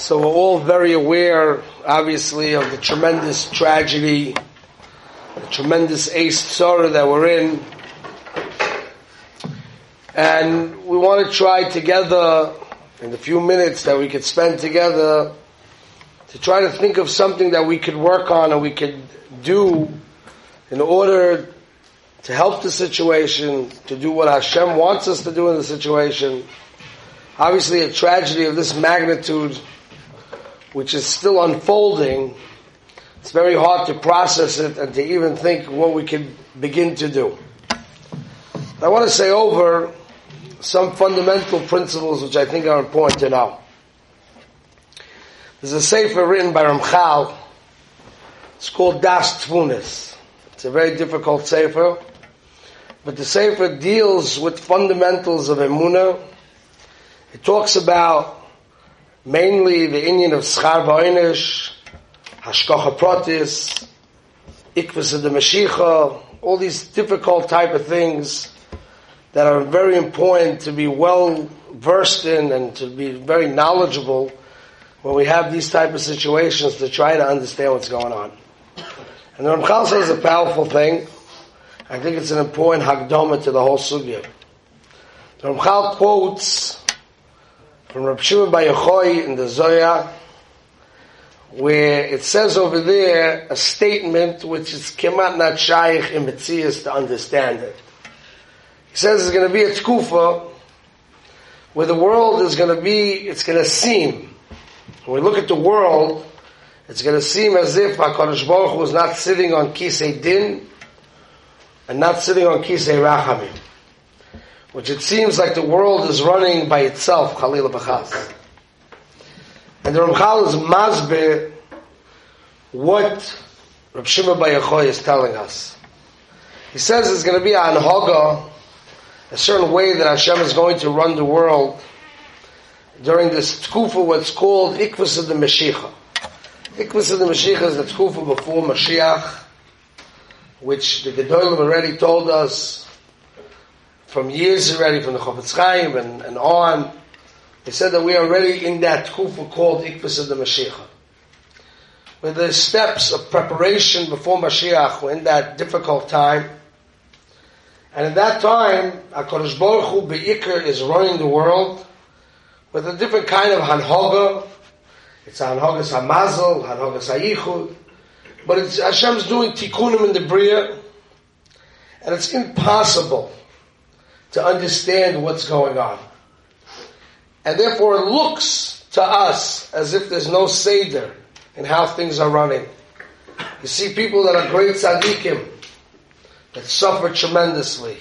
So we're all very aware, obviously, of the tremendous tragedy, the tremendous ace sorrow that we're in. And we want to try together, in the few minutes that we could spend together, to try to think of something that we could work on and we could do in order to help the situation, to do what Hashem wants us to do in the situation. Obviously, a tragedy of this magnitude which is still unfolding, it's very hard to process it and to even think what we can begin to do. I want to say over some fundamental principles which I think are important to know. There's a sefer written by Ramchal. It's called Das Tvunis. It's a very difficult sefer, but the sefer deals with fundamentals of emunah. It talks about mainly the Indian of Schar Ba'inish, Hashkocha Protis, Ikvas of the Mashiach, all these difficult type of things that are very important to be well versed in and to be very knowledgeable when we have these type of situations to try to understand what's going on. And the Ramchal says a powerful thing. I think it's an important hagdoma to the whole sugya. The Ramchal quotes from Rav Shimon Bar in the Zohar, where it says over there a statement which is kemat not shaykh in Metzias to understand it. He says it's going to be a tkufa where the world is going to be, it's going to seem, when we look at the world, it's going to seem as if HaKadosh Baruch Hu is not sitting on Kisei Din and not sitting on Kisei Rachamim which it seems like the world is running by itself, Chalila V'chas. And the Ramchal is mazbe what Rav Shimon Bar Yochai is telling us. He says there's going to be an hoga, a certain way that Hashem is going to run the world during this tkufa, what's called Ikvus of the Mashiach. Ikvus of the Mashiach is the tkufa before Mashiach, which the Gedolim already told us from years already, from the Chofetz Chaim and, and on. They said that we are already in that kufa called Ikvus of the Mashiach. With the steps of preparation before Mashiach, we're in that difficult time. And at that time, HaKadosh Baruch Hu Be'ikr is running the world with a different kind of Hanhoga. It's Hanhogas Hamazel, Hanhogas Hayichud. But it's Hashem's doing tikkunim in the Bria. And it's impossible to understand what's going on. And therefore it looks to us as if there's no Seder in how things are running. You see people that are great tzaddikim that suffer tremendously.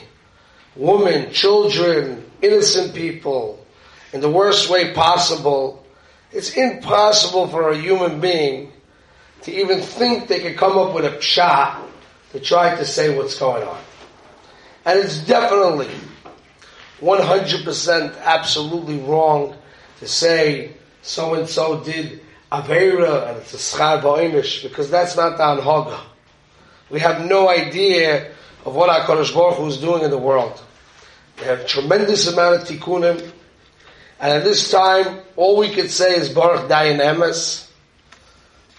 Women, children, innocent people, in the worst way possible. It's impossible for a human being to even think they could come up with a pshat to try to say what's going on. And it's definitely 100% absolutely wrong to say so and so did Avera and it's a Schar Ba'imish because that's not the Anhaga. We have no idea of what HaKadosh Baruch Hu is doing in the world. We have a tremendous amount of tikkunim and at this time all we could say is Baruch Dayan Emes.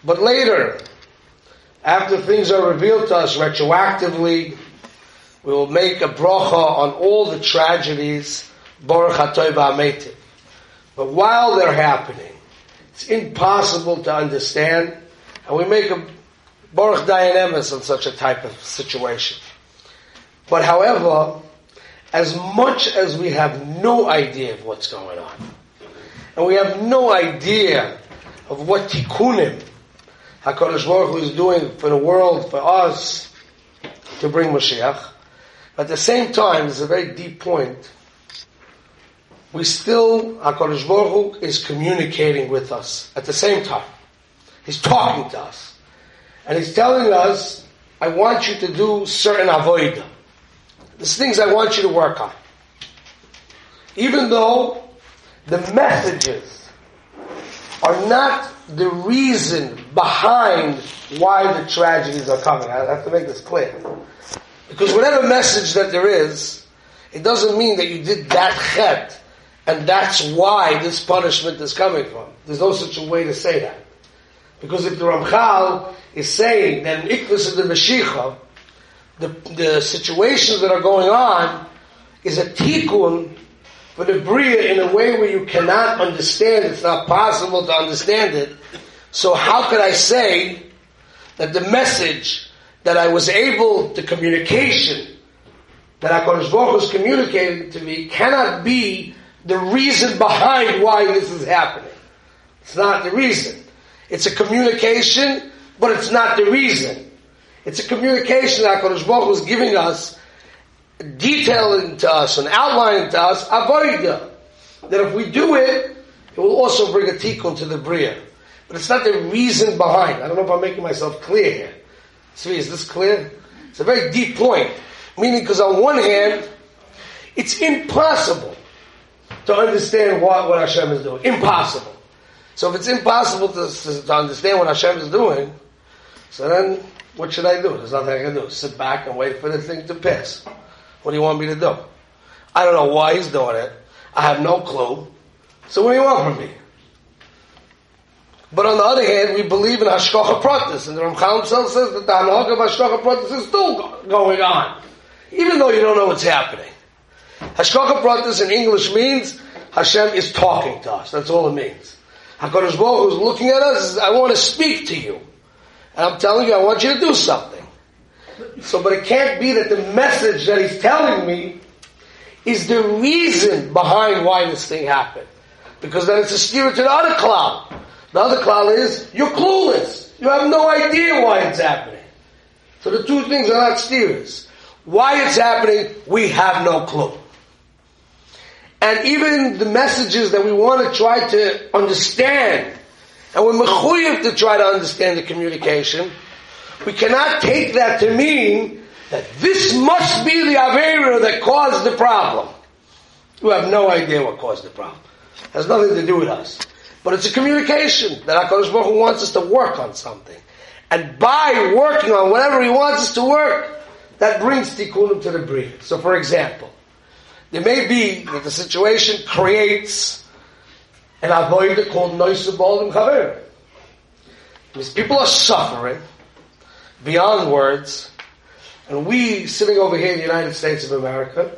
But later, after things are revealed to us retroactively, we will make a bracha on all the tragedies, Baruch HaTov But while they're happening, it's impossible to understand, and we make a Baruch Dayan Emes on such a type of situation. But however, as much as we have no idea of what's going on, and we have no idea of what tikkunim HaKadosh Baruch Hu is doing for the world, for us, to bring Mashiach, at the same time, it's a very deep point. We still, HaKadosh Baruch Hu is communicating with us at the same time. He's talking to us. And He's telling us, I want you to do certain avoida. There's things I want you to work on. Even though the messages are not the reason behind why the tragedies are coming. I have to make this clear. Because whatever message that there is, it doesn't mean that you did that chet And that's why this punishment is coming from. There's no such a way to say that. Because if the Ramchal is saying that in Ikvus of the Mashiach, the, the situations that are going on is a tikkun for the Bria in a way where you cannot understand, it's not possible to understand it. So how could I say that the message that I was able, the communication that HaKadosh Baruch was communicating to me cannot be the reason behind why this is happening. It's not the reason. It's a communication, but it's not the reason. It's a communication that HaKadosh Baruch was giving us, detailing to us and outlining to us, avoida. That if we do it, it will also bring a tikkun to the Bria. But it's not the reason behind. I don't know if I'm making myself clear here. See, is this clear? It's a very deep point. Meaning, because on one hand, it's impossible to understand what, what Hashem is doing. Impossible. So if it's impossible to, to, understand what Hashem is doing, so then what should I do? There's nothing I can do. Sit back and wait for the thing to pass. What do you want me to do? I don't know why he's doing it. I have no clue. So what do you want from me? But on the other hand, we believe in Hashkocha Pratis, and the Ramchal himself says that the Hanhag of Hashkocha Pratis is still going on, even though you don't know what's happening. Hashkocha Pratis in English means Hashem is talking to us. That's all it means. HaKadosh Baruch is looking at us, I want to speak to you. And I'm telling you, I want you to do something. So, but it can't be that the message that he's telling me is the reason behind why this thing happened. Because then it's a steer to the other cloud. The other cloud is, you're clueless. You have no idea why it's happening. So the two things are not steers. Why it's happening, we have no clue. And even the messages that we want to try to understand, and we're mechuyev to try to understand the communication, we cannot take that to mean that this must be the Avera that caused the problem. You have no idea what caused the problem. It has nothing to do with us. But it's a communication that HaKadosh Baruch Hu wants us to work on something. And by working on whatever He wants us to work, that brings tikkunim to the bria. So for example, there may be that the situation creates an avodah called noisabal and chaver. Because people are suffering beyond words, and we, sitting over here in the United States of America,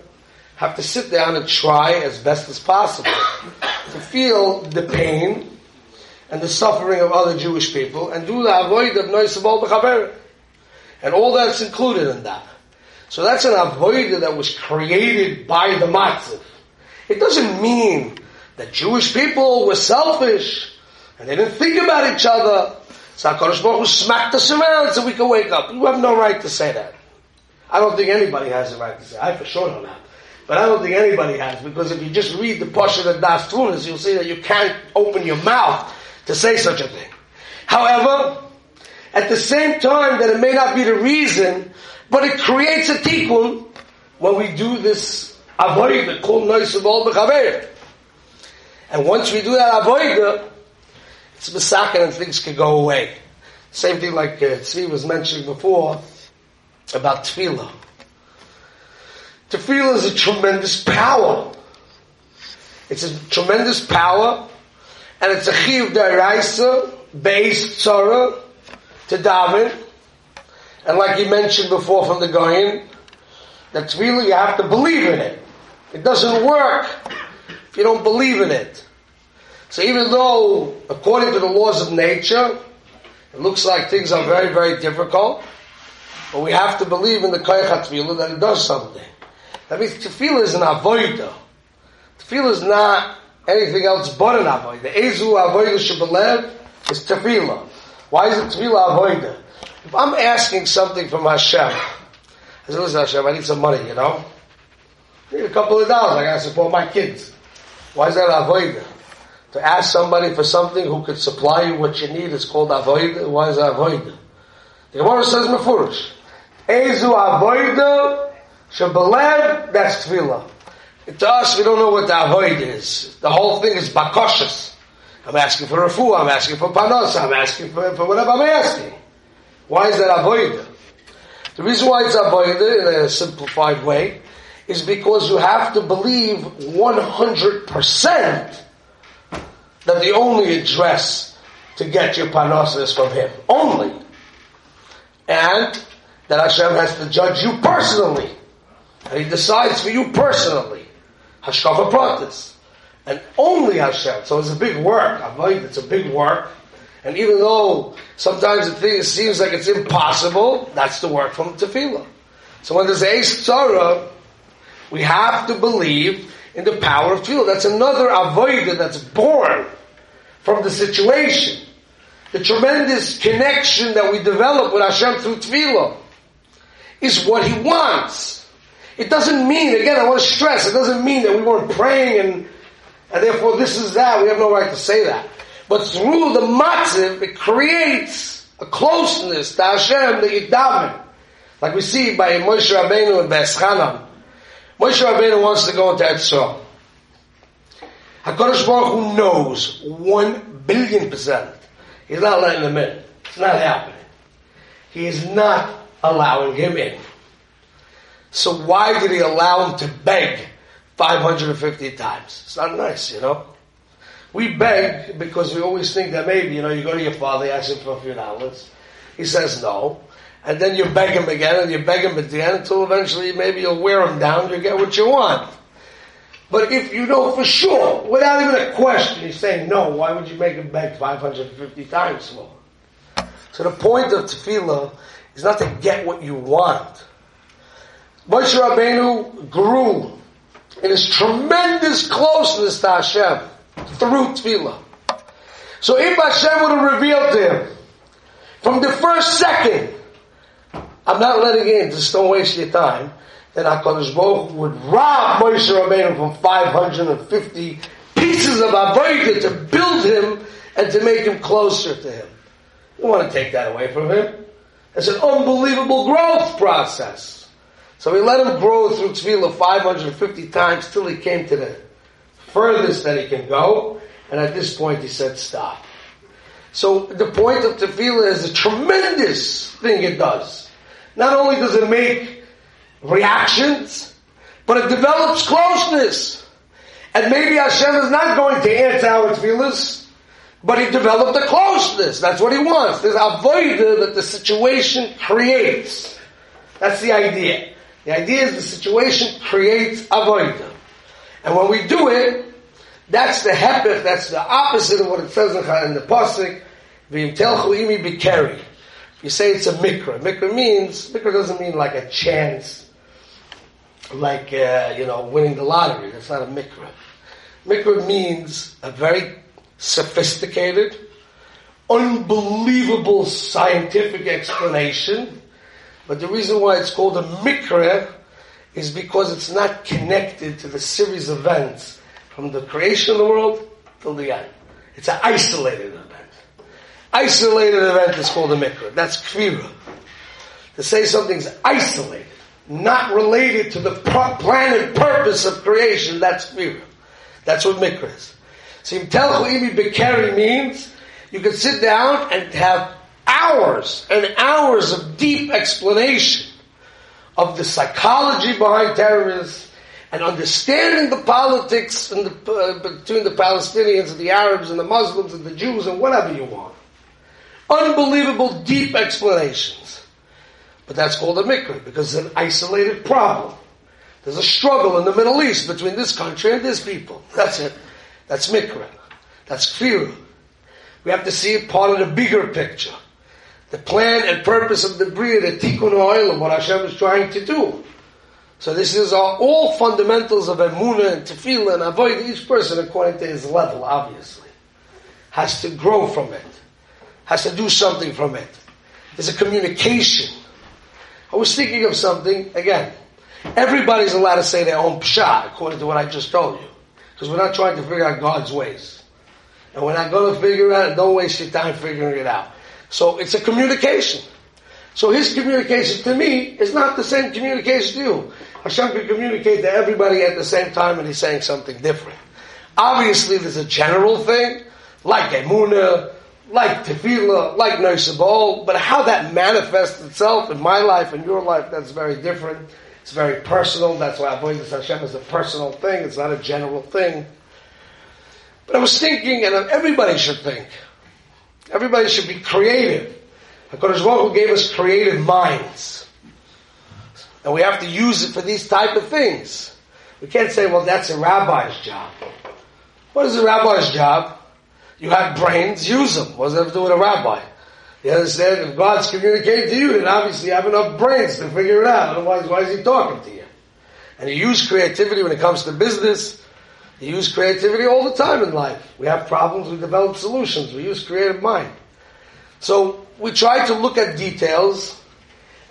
have to sit down and try as best as possible to feel the pain and the suffering of other Jewish people and do the avoid of Noisabal B'chaber. And all that's included in that. So that's an avoid that was created by the matzav. It doesn't mean that Jewish people were selfish and they didn't think about each other. So HaKadosh Baruch Hu smacked us around so we could wake up. You have no right to say that. I don't think anybody has the right to say. I for sure don't have. But I don't think anybody has, because if you just read the Pasha of Das Tvunis, you'll see that you can't open your mouth to say such a thing. However, at the same time that it may not be the reason, but it creates a tikkun when we do this avoida called noisabol b'chaver. And once we do that avoida, it's misakin and things can go away. Same thing like uh, Tzvi was mentioning before about tefillah. Tefillah is a tremendous power. It's a tremendous power, and it's a chiv daraisa based tzara to David. And like you mentioned before from the Goyin, that tefillah you have to believe in it. It doesn't work if you don't believe in it. So even though, according to the laws of nature, it looks like things are very, very difficult, but we have to believe in the koyach that it does something. That means tefillah is an avoida. Tefillah is not anything else but an avoida. The ezu avoida shebelev is tefillah. Why is it tefillah avoida? If I'm asking something from Hashem, I say, listen Hashem, I need some money, you know? I need a couple of dollars, I gotta support my kids. Why is that avoida? To ask somebody for something who could supply you what you need is called avoida. Why is that avoida? The Gemara says mefurish. Ezu avoida Shabalev, that's tefillah. To us, we don't know what the avoid is. The whole thing is bakoshes. I'm asking for refu, I'm asking for panos, I'm asking for, for whatever I'm asking. Why is that avoid? The reason why it's avoid in a simplified way is because you have to believe 100% that the only address to get your panos is from Him. Only. And that Hashem has to judge you personally. And He decides for you personally. Hashkafa pratis. And only Hashem. So it's a big work. Avoid, it's a big work. And even though sometimes the thing seems like it's impossible, that's the work from tefillah. So when there's a Sarah, we have to believe in the power of tefillah. That's another avodah that's born from the situation. The tremendous connection that we develop with Hashem through tefillah is what He wants. It doesn't mean, again, I want to stress, it doesn't mean that we weren't praying and, and therefore this is that. We have no right to say that. But through the matziv, it creates a closeness to Hashem that you. Like we see by Moshe Rabbeinu and Va'eschanan. Moshe Rabbeinu wants to go into Etzra. HaKadosh Baruch Hu knows one billion percent. He's not letting him in. It's not happening. He is not allowing him in. So why did he allow him to beg 550 times? It's not nice, you know? We beg because we always think that maybe, you know, you go to your father, you ask him for a few dollars. He says no. And then you beg him again and you beg him again until eventually maybe you'll wear him down, you get what you want. But if you know for sure, without even a question, he's saying no, why would you make him beg 550 times more? So the point of tefillah is not to get what you want. Moshe Rabbeinu grew in his tremendous closeness to Hashem through tefillah. So if Hashem would have revealed to him from the first second, I'm not letting in, just don't waste your time, then HaKadosh Baruch would rob Moshe Rabbeinu from 550 pieces of Avodah to build him and to make him closer to him. You want to take that away from him. It's an unbelievable growth process. So we let him grow through tefillah 550 times till he came to the furthest that he can go. And at this point he said, stop. So the point of tefillah is a tremendous thing it does. Not only does it make reactions, but it develops closeness. And maybe Hashem is not going to answer our tefillahs, but he developed a closeness. That's what he wants. There's avodah that the situation creates. That's the idea. The idea is the situation creates avodah. And when we do it, that's the hepech, that's the opposite of what it says in the pasuk. V'imtelchu imi. You say it's a mikra. Mikra means mikra doesn't mean like a chance, like uh, you know winning the lottery. That's not a mikra. Mikra means a very sophisticated, unbelievable scientific explanation. But the reason why it's called a mikra is because it's not connected to the series of events from the creation of the world till the end. It's an isolated event. Isolated event is called a mikra. That's kvira. To say something's isolated, not related to the plan and purpose of creation, that's kvira. That's what mikra is. Simtelchu imi bekeri means you can sit down and have hours and hours of deep explanation of the psychology behind terrorists and understanding the politics the, uh, between the Palestinians and the Arabs and the Muslims and the Jews and whatever you want. Unbelievable deep explanations. But that's called a mikra because it's an isolated problem. There's a struggle in the Middle East between this country and this people. That's it. That's mikra. That's kfirah. We have to see it part of the bigger picture. The plan and purpose of the Bria, the Tikkun Ha'olam, what Hashem is trying to do. So this is all, all fundamentals of Emunah and Tefillah and Avoid. Each person, according to his level, obviously, has to grow from it, has to do something from it. There's a communication. I was thinking of something, again, everybody's allowed to say their own pshat, according to what I just told you. Because we're not trying to figure out God's ways. And we're not going to figure it out, don't waste your time figuring it out. So it's a communication. So his communication to me is not the same communication to you. Hashem can communicate to everybody at the same time and he's saying something different. Obviously there's a general thing, like Emunah, like Tefillah, like Nosabol, but how that manifests itself in my life and your life, that's very different. It's very personal. That's why avoidance Hashem is a personal thing. It's not a general thing. But I was thinking, and everybody should think. Everybody should be creative. HaKadosh Baruch Hu gave us creative minds. And we have to use it for these type of things. We can't say, well, that's a rabbi's job. What is a rabbi's job? You have brains, use them. What does that have to do with a rabbi? You understand? If God's communicating to you, then obviously you have enough brains to figure it out. Otherwise, why is He talking to you? And you use creativity when it comes to business. You use creativity all the time in life. We have problems, we develop solutions. We use creative mind. So we try to look at details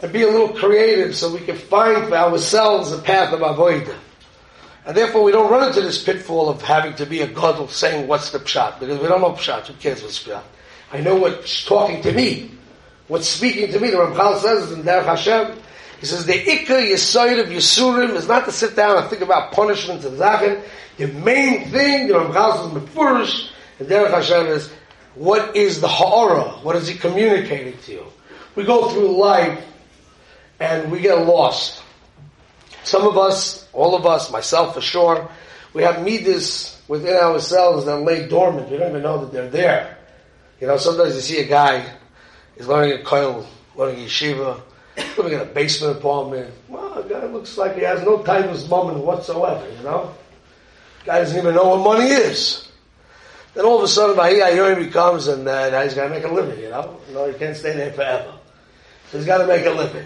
and be a little creative so we can find for ourselves a path of avodah. And therefore we don't run into this pitfall of having to be a gadol saying what's the pshat, because we don't know pshat, who cares what's pshat? I know what's talking to me, what's speaking to me. The Ramchal says in Derech Hashem, he says the ikka yisoid of Yisurim is not to sit down and think about punishment and zachin. The main thing, the Ramchal says mefurish, in Derech Hashem is what is the ha'ara? What is he communicating to you? We go through life and we get lost. Some of us, all of us, myself for sure, we have midas within ourselves that lay dormant. We don't even know that they're there. You know, sometimes you see a guy, he's learning a koil, learning yeshiva, living in a basement apartment. Well, the guy looks like he has no tightness moment whatsoever, you know? Guy doesn't even know what money is. Then all of a sudden, Bahi becomes, and uh, now he's got to make a living, you know? You know, he can't stay there forever. So he's got to make a living.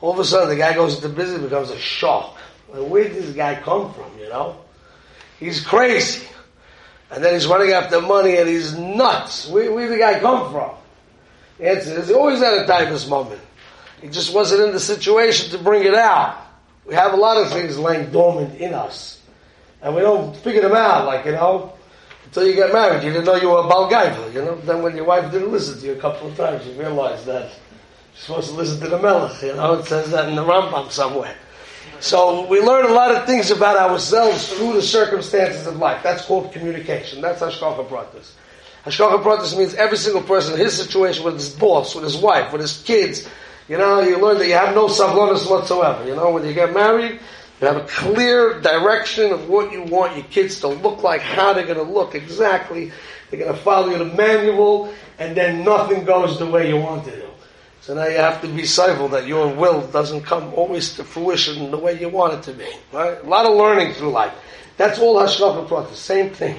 All of a sudden, the guy goes into business, becomes a shock. Like, where did this guy come from, you know? He's crazy. And then he's running after money and he's nuts. Where, where did the guy come from? The answer is he always had a typhus moment. He just wasn't in the situation to bring it out. We have a lot of things laying dormant in us. And we don't figure them out, like, you know, until you get married. You didn't know you were a Balgaiva, you know. Then when your wife didn't listen to you a couple of times, you realized that supposed to listen to the Melech, you know, it says that in the Rambam somewhere. So we learn a lot of things about ourselves through the circumstances of life. That's called communication. That's Hashkacha Pratis. Hashkacha Pratis means every single person in his situation with his boss, with his wife, with his kids, you know, you learn that you have no sablonis whatsoever. You know, when you get married, you have a clear direction of what you want your kids to look like, how they're going to look exactly. They're going to follow the manual, and then nothing goes the way you want it to. So now you have to be civil that your will doesn't come always to fruition the way you want it to be. Right? A lot of learning through life. That's all Hashkacha Pratis. Same thing.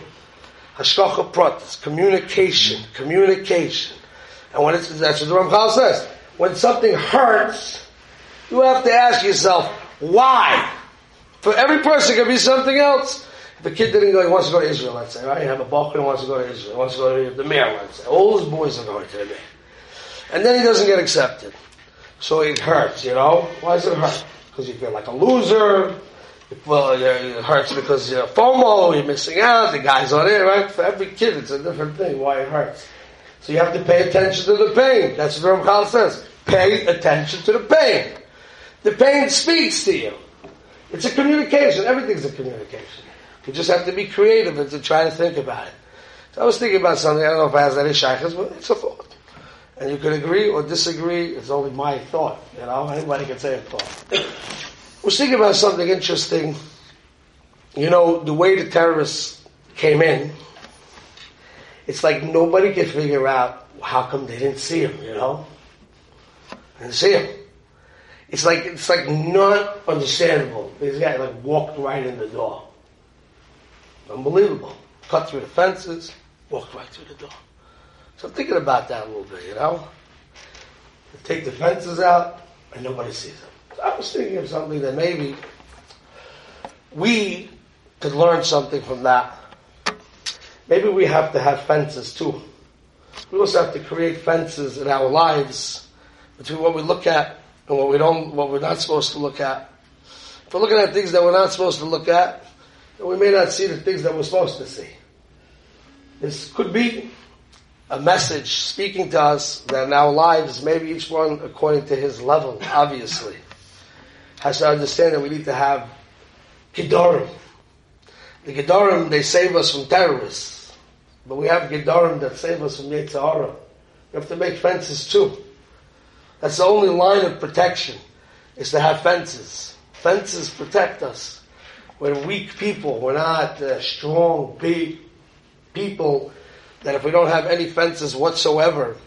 Hashkacha Pratis. Communication. Communication. And when it's, that's what the Ramchal says. When something hurts, you have to ask yourself, why? For every person, it could be something else. If a kid didn't go, he wants to go to Israel, let's say, right? You have a Balkan who wants to go to Israel, he wants to go to the Mir, let's say. All his boys are going to the Mir. And then he doesn't get accepted. So it hurts, you know? Why does it hurt? Because you feel like a loser. Well, it hurts because you're FOMO, you're missing out, the guy's on it, right? For every kid, it's a different thing why it hurts. So you have to pay attention to the pain. That's what Ramchal says. Pay attention to the pain. The pain speaks to you. It's a communication. Everything's a communication. You just have to be creative and to try to think about it. So I was thinking about something, I don't know if it has any shaykhs, but it's a thought. And you can agree or disagree, it's only my thought, you know, anybody can say a thought. I was thinking about something interesting. You know, the way the terrorists came in, it's like nobody could figure out how come they didn't see him, you know? They didn't see him. It's like, it's like not understandable. This guy like walked right in the door. Unbelievable. Cut through the fences, walked right through the door. So I'm thinking about that a little bit, you know? take the fences out and nobody sees them. So I was thinking of something that maybe we could learn something from that. Maybe we have to have fences too. We also have to create fences in our lives between what we look at and what we don't, what we're not supposed to look at. If we're looking at things that we're not supposed to look at, we may not see the things that we're supposed to see. This could be a message speaking to us that in our lives, maybe each one according to his level, obviously, has to understand that we need to have Gedorim. The Gedorim, they save us from terrorists. But we have Gedorim that save us from Yetzirah. We have to make fences too. That's the only line of protection, is to have fences. Fences protect us. We're weak people. We're not uh, strong, big people that if we don't have any fences whatsoever,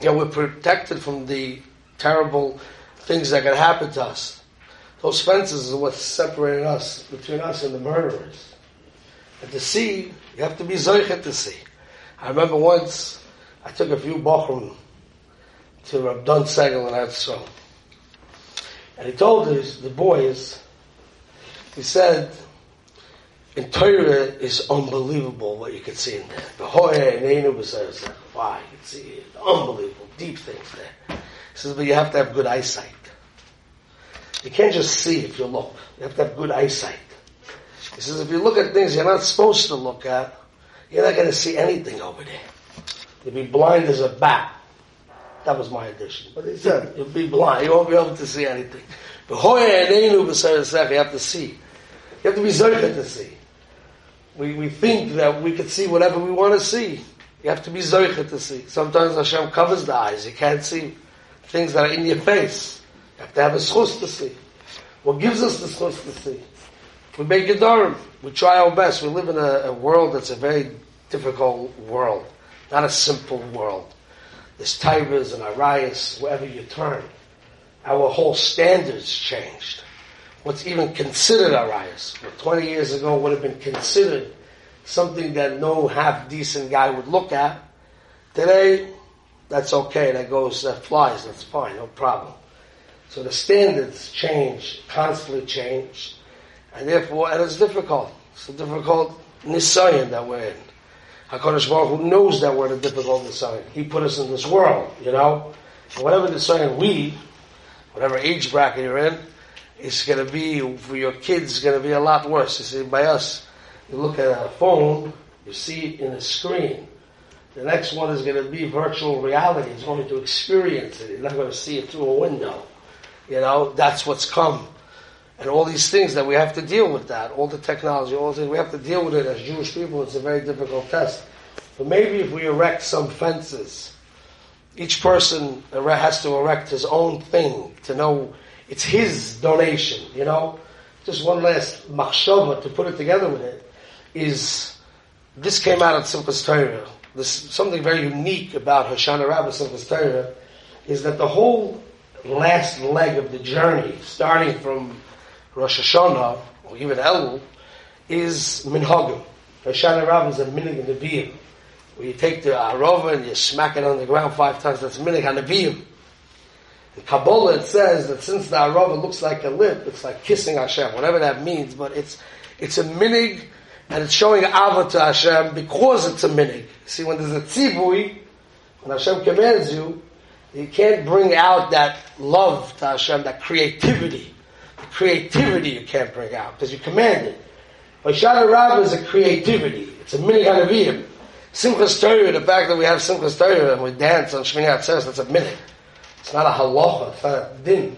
you know, we're protected from the terrible things that can happen to us. Those fences are what separated us, between us and the murderers. And to see, you have to be zoichet to see. I remember once, I took a few bochum to Rav Don Segal and that's so. And he told his, the boys, he said, in Torah is unbelievable what you can see in there. The Hoya and Einu says, wow, you can see unbelievable, deep things there. He says, but you have to have good eyesight. You can't just see if you look. You have to have good eyesight. He says, if you look at things you're not supposed to look at, you're not going to see anything over there. You'll be blind as a bat. That was my addition. But he said, you'll be blind. You won't be able to see anything. But you have to see. You have to be zerka to see. We, we think that we can see whatever we want to see. You have to be zerka to see. Sometimes Hashem covers the eyes. You can't see things that are in your face. You have to have a schus to see. What gives us the schus to see? We make Gedarim. We try our best. We live in a, a, world that's a very difficult world, not a simple world. There's tigers and arayas wherever you turn. Our whole standards changed. What's even considered arayas, what 20 years ago would have been considered something that no half decent guy would look at, today, that's okay, that goes, that flies, that's fine, no problem. So the standards change, constantly change, and therefore, it's difficult. It's a difficult nisayan that we're in. HaKadosh Baruch Hu knows that we're in a difficult nisayan. He put us in this world, you know? And whatever nisayan we, whatever age bracket you're in, it's going to be, for your kids, it's going to be a lot worse. You see, by us, you look at a phone, you see it in a screen. The next one is going to be virtual reality. It's going to experience it. You're not going to see it through a window. You know, that's what's come. And all these things that we have to deal with that, all the technology, all the we have to deal with it as Jewish people. It's a very difficult test. But maybe if we erect some fences, each person has to erect his own thing to know it's his donation, you know? Just one last machshava to put it together with it is this came out of Simchas Torah. This something very unique about Hoshana Rabbah Simchas Torah is that the whole last leg of the journey, starting from Rosh Hashanah, or even Elul, is minhagim. Hoshana Rabbah is a minig Nevi'im. Where you take the arova and you smack it on the ground five times, that's minig HaNevi'im. In Kabbalah it says that since the arova looks like a lip, it's like kissing Hashem, whatever that means, but it's, it's a minig, and it's showing ava to Hashem because it's a minig. See, when there's a tzibui, when Hashem commands you, you can't bring out that love to Hashem, that creativity. Creativity you can't bring out because you command it. Hoshana Rabbah is a creativity. It's a mini Hanaviyim. Simchas Torah, the fact that we have Simchas Torah and we dance on Shmini Atzeres, that's a minute. It's not a halacha, it's not a din,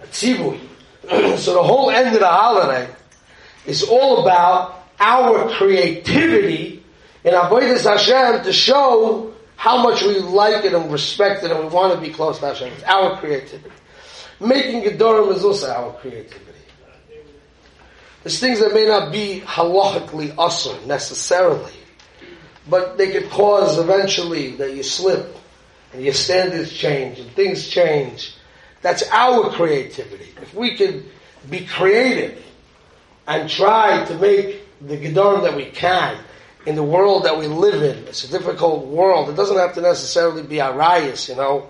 a tzibui. so the whole end of the holiday is all about our creativity in Avodah Hashem to show how much we like it and respect it and we want to be close to Hashem. It's our creativity. Making Gedorim is also our creativity. There's things that may not be halachically usr necessarily, but they could cause eventually that you slip and your standards change and things change. That's our creativity. If we could be creative and try to make the Gedorim that we can in the world that we live in. It's a difficult world. It doesn't have to necessarily be arayas, you know.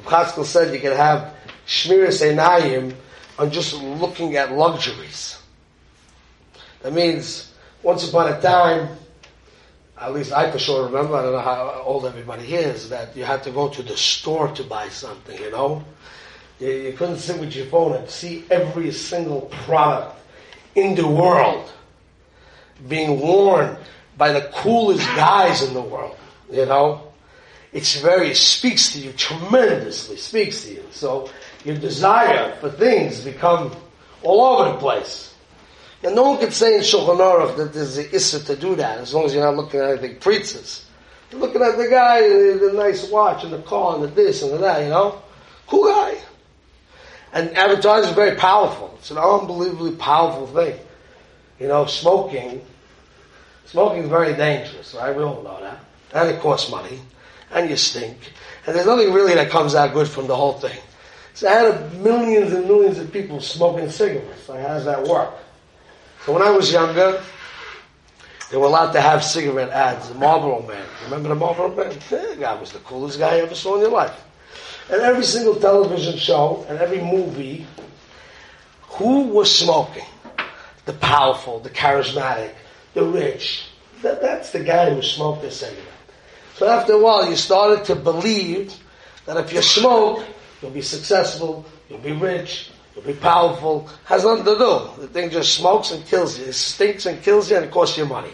Chatzkel said you can have shmiras einayim on just looking at luxuries. That means once upon a time, at least I for sure remember, I don't know how old everybody is, that you had to go to the store to buy something, you know? You, you couldn't sit with your phone and see every single product in the world being worn by the coolest guys in the world, you know? It's very, it speaks to you tremendously, speaks to you. So your desire for things become all over the place. And no one could say in Shulchan Aruch that there's an issa to do that, as long as you're not looking at anything pretzes. You're looking at the guy, the, nice watch and the car and the this and the that, you know? Cool guy. And advertising is very powerful. It's an unbelievably powerful thing. You know, smoking, smoking is very dangerous, right? We all know that. And it costs money. And you stink. And there's nothing really that comes out good from the whole thing. So I had millions and millions of people smoking cigarettes. Like, how does that work? So when I was younger, they were allowed to have cigarette ads. The Marlboro Man. Remember the Marlboro Man? That guy was the coolest guy you ever saw in your life. And every single television show and every movie, who was smoking? The powerful, the charismatic, the rich. That, that's the guy who smoked the cigarette. So after a while, you started to believe that if you smoke, you'll be successful, you'll be rich, you'll be powerful. Has nothing to do. The thing just smokes and kills you. It stinks and kills you and it costs you money.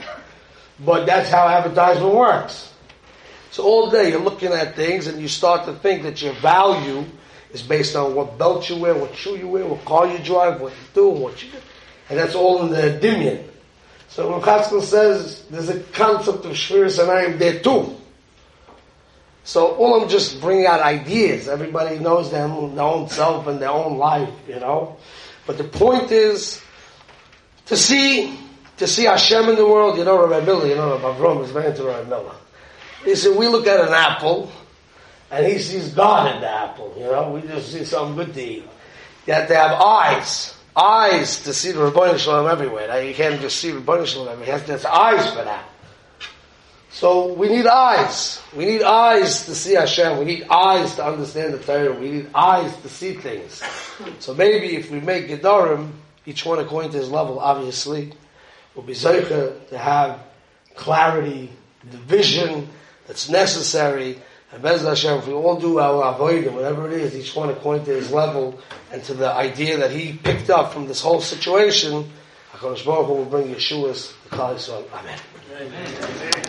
But that's how advertisement works. So all day you're looking at things and you start to think that your value is based on what belt you wear, what shoe you wear, what car you drive, what you do, what you do. And that's all in the dimion. So when Chatzkel says there's a concept of shmiras einayim there too. So all I'm just bringing out ideas. Everybody knows them, their own self and their own life, you know. But the point is to see to see Hashem in the world. You know, Rabbi Miller, you know, Rabbi Avram is very into Rabbi Miller. He said, we look at an apple, and he sees God in the apple. You know, we just see something good to eat. Have to have eyes, eyes to see the Rabbi Shalom everywhere. Now, you can't just see Rabbi Shalom everywhere. To have eyes for that. So we need eyes. We need eyes to see Hashem. We need eyes to understand the Torah. We need eyes to see things. So maybe if we make Gedarim, each one according to his level, obviously, will be Zeicha to have clarity, the vision that's necessary. And Bez Hashem, if we all do our avoid whatever it is, each one according to his level and to the idea that he picked up from this whole situation, HaKadosh Baruch Hu will bring Yeshua's the Yisrael. Amen. Amen.